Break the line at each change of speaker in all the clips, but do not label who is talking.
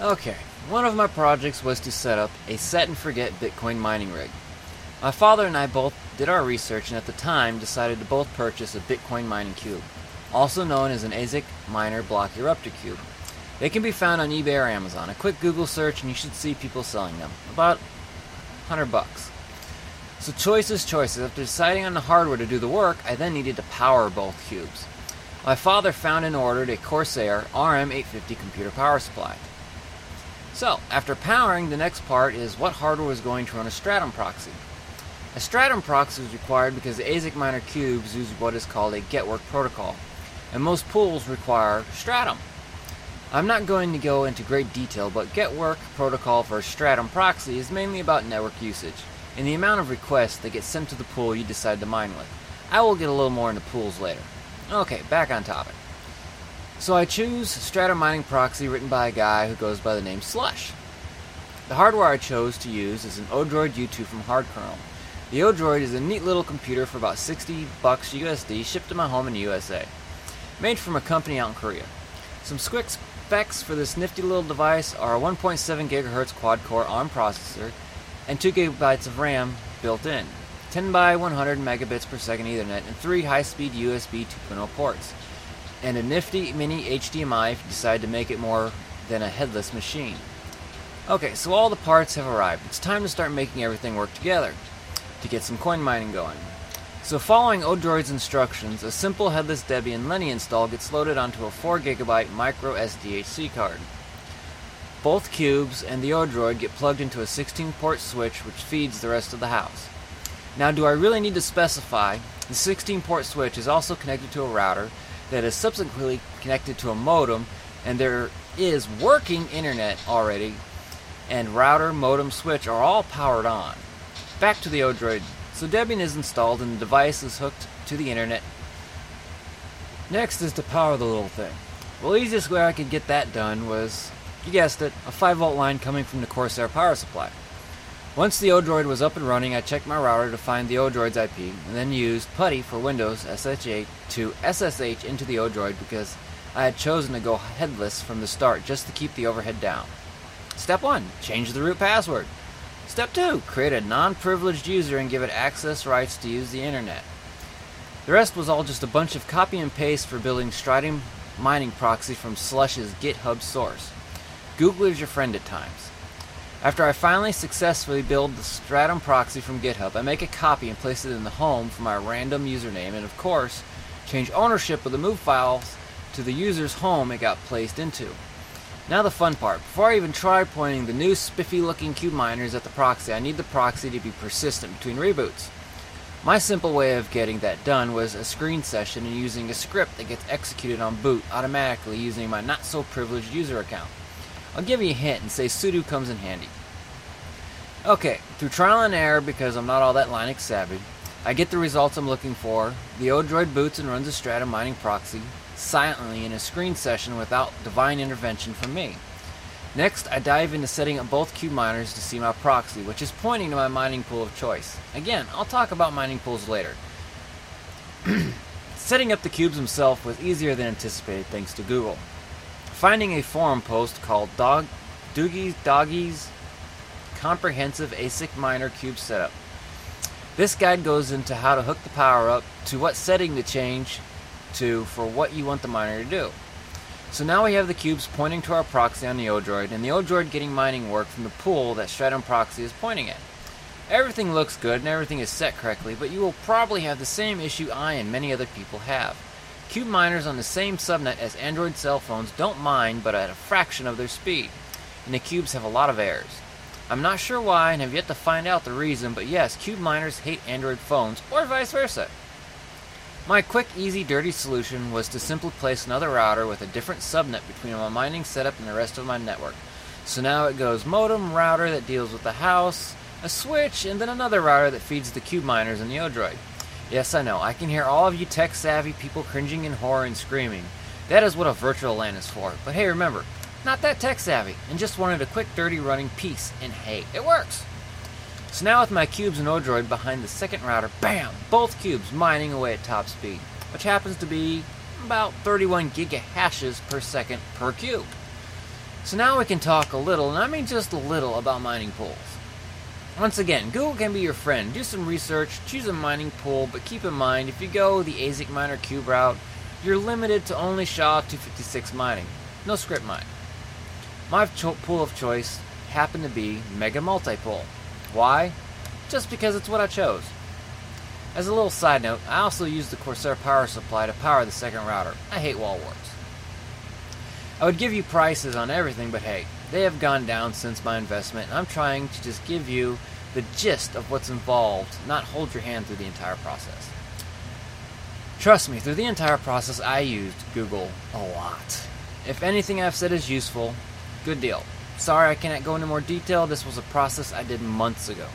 Okay, one of my projects was to set up a set and forget Bitcoin mining rig. My father and I both did our research and at the time decided to both purchase a Bitcoin mining cube, also known as an ASIC miner block Erupter cube. They can be found on eBay or Amazon. A quick Google search and you should see people selling them. About 100 bucks. So choices, choices. After deciding on the hardware to do the work, I then needed to power both cubes. My father found and ordered a Corsair RM850 computer power supply. So, after powering, the next part is what hardware is going to run a Stratum proxy. A Stratum proxy is required because the ASIC miner cubes use what is called a GetWork protocol, and most pools require Stratum. I'm not going to go into great detail, but GetWork protocol for a Stratum proxy is mainly about network usage and the amount of requests that get sent to the pool you decide to mine with. I will get a little more into pools later. Okay, back on topic. So I choose Stratum Mining Proxy written by a guy who goes by the name Slush. The hardware I chose to use is an Odroid U2 from Hardkernel. The Odroid is a neat little computer for about 60 bucks USD shipped to my home in the USA. Made from a company out in Korea. Some quick specs for this nifty little device are a 1.7 GHz quad core ARM processor and 2 GB of RAM built in, 10 by 100 megabits per second Ethernet, and 3 high speed USB 2.0 ports and a nifty mini HDMI decide to make it more than a headless machine. Okay, so all the parts have arrived. It's time to start making everything work together to get some coin mining going. So following Odroid's instructions, a simple headless Debian Lenny install gets loaded onto a 4GB micro SDHC card. Both cubes and the Odroid get plugged into a 16-port switch which feeds the rest of the house. Now do I really need to specify, the 16-port switch is also connected to a router that is subsequently connected to a modem, and there is working internet already, and router, modem, switch are all powered on. Back to the Odroid. So Debian is installed and the device is hooked to the internet. Next is to power the little thing. Well, easiest way I could get that done was, you guessed it, a 5 volt line coming from the Corsair power supply. Once the Odroid was up and running, I checked my router to find the Odroid's IP, and then used PuTTY for Windows SSH to SSH into the Odroid because I had chosen to go headless from the start just to keep the overhead down. Step 1 Change the root password. Step 2 Create a non privileged user and give it access rights to use the internet. The rest was all just a bunch of copy and paste for building Stratum mining proxy from Slush's GitHub source. Google is your friend at times. After I finally successfully build the Stratum proxy from GitHub, I make a copy and place it in the home for my random username, and of course, change ownership of the move files to the user's home it got placed into. Now the fun part. Before I even try pointing the new spiffy looking cube miners at the proxy, I need the proxy to be persistent between reboots. My simple way of getting that done was a screen session and using a script that gets executed on boot automatically using my not so privileged user account. I'll give you a hint and say sudo comes in handy. Okay, through trial and error because I'm not all that Linux savvy, I get the results I'm looking for. The Odroid boots and runs a Stratum mining proxy silently in a screen session without divine intervention from me. Next, I dive into setting up both cube miners to see my proxy, which is pointing to my mining pool of choice. Again, I'll talk about mining pools later. setting up the cubes himself was easier than anticipated thanks to Google finding a forum post called Dog Doogie's Doggies Comprehensive ASIC Miner Cube Setup. This guide goes into how to hook the power up, to what setting to change to for what you want the miner to do. So now we have the cubes pointing to our proxy on the Odroid, and the Odroid getting mining work from the pool that Stratum Proxy is pointing at. Everything looks good and everything is set correctly, but you will probably have the same issue I and many other people have. Cube miners on the same subnet as Android cell phones don't mine, but at a fraction of their speed, and the cubes have a lot of errors. I'm not sure why and have yet to find out the reason, but yes, cube miners hate Android phones, or vice versa. My quick, easy, dirty solution was to simply place another router with a different subnet between my mining setup and the rest of my network. So now it goes modem, router that deals with the house, a switch, and then another router that feeds the cube miners and the Odroid. Yes, I know. I can hear all of you tech savvy people cringing in horror and screaming. That is what a virtual LAN is for. But hey, remember, not that tech savvy, and just wanted a quick, dirty running piece, and hey, it works! So now with my cubes and Odroid behind the second router, bam! Both cubes mining away at top speed, which happens to be about 31 gigahashes per second per cube. So now we can talk a little, and I mean just a little, about mining pools. Once again, Google can be your friend. Do some research, choose a mining pool, but keep in mind if you go the ASIC Miner Cube route, you're limited to only SHA-256 mining, no scrypt mine. My cho- pool of choice happened to be Mega Multipool. Why? Just because it's what I chose. As a little side note, I also used the Corsair power supply to power the second router. I hate Wallworks. I would give you prices on everything, but hey, they have gone down since my investment, and I'm trying to just give you the gist of what's involved, not hold your hand through the entire process. Trust me, through the entire process, I used Google a lot. If anything I've said is useful, good deal. Sorry I cannot go into more detail, this was a process I did months ago.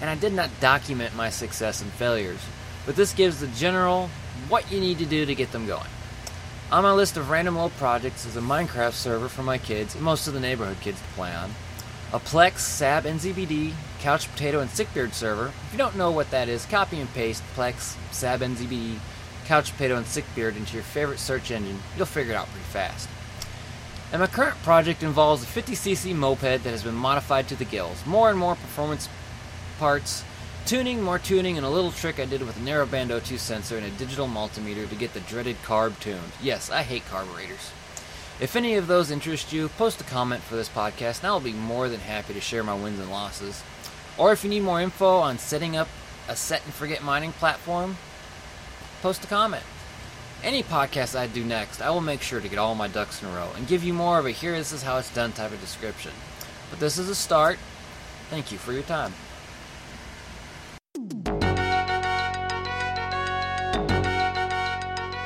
And I did not document my success and failures, but this gives the general what you need to do to get them going. On my list of random old projects is a Minecraft server for my kids, and most of the neighborhood kids to play on, a Plex, SABnzbd, Couch Potato, and Sickbeard server. If you don't know what that is, copy and paste Plex, SABnzbd, Couch Potato, and Sickbeard into your favorite search engine. You'll figure it out pretty fast. And my current project involves a 50cc moped that has been modified to the gills. More and more performance parts, tuning, more tuning, and a little trick I did with a narrowband O2 sensor and a digital multimeter to get the dreaded carb tuned. Yes, I hate carburetors. If any of those interest you, post a comment for this podcast and I'll be more than happy to share my wins and losses. Or if you need more info on setting up a set and forget mining platform, post a comment. Any podcast I do next, I will make sure to get all my ducks in a row and give you more of a here this is how it's done type of description. But this is a start. Thank you for your time.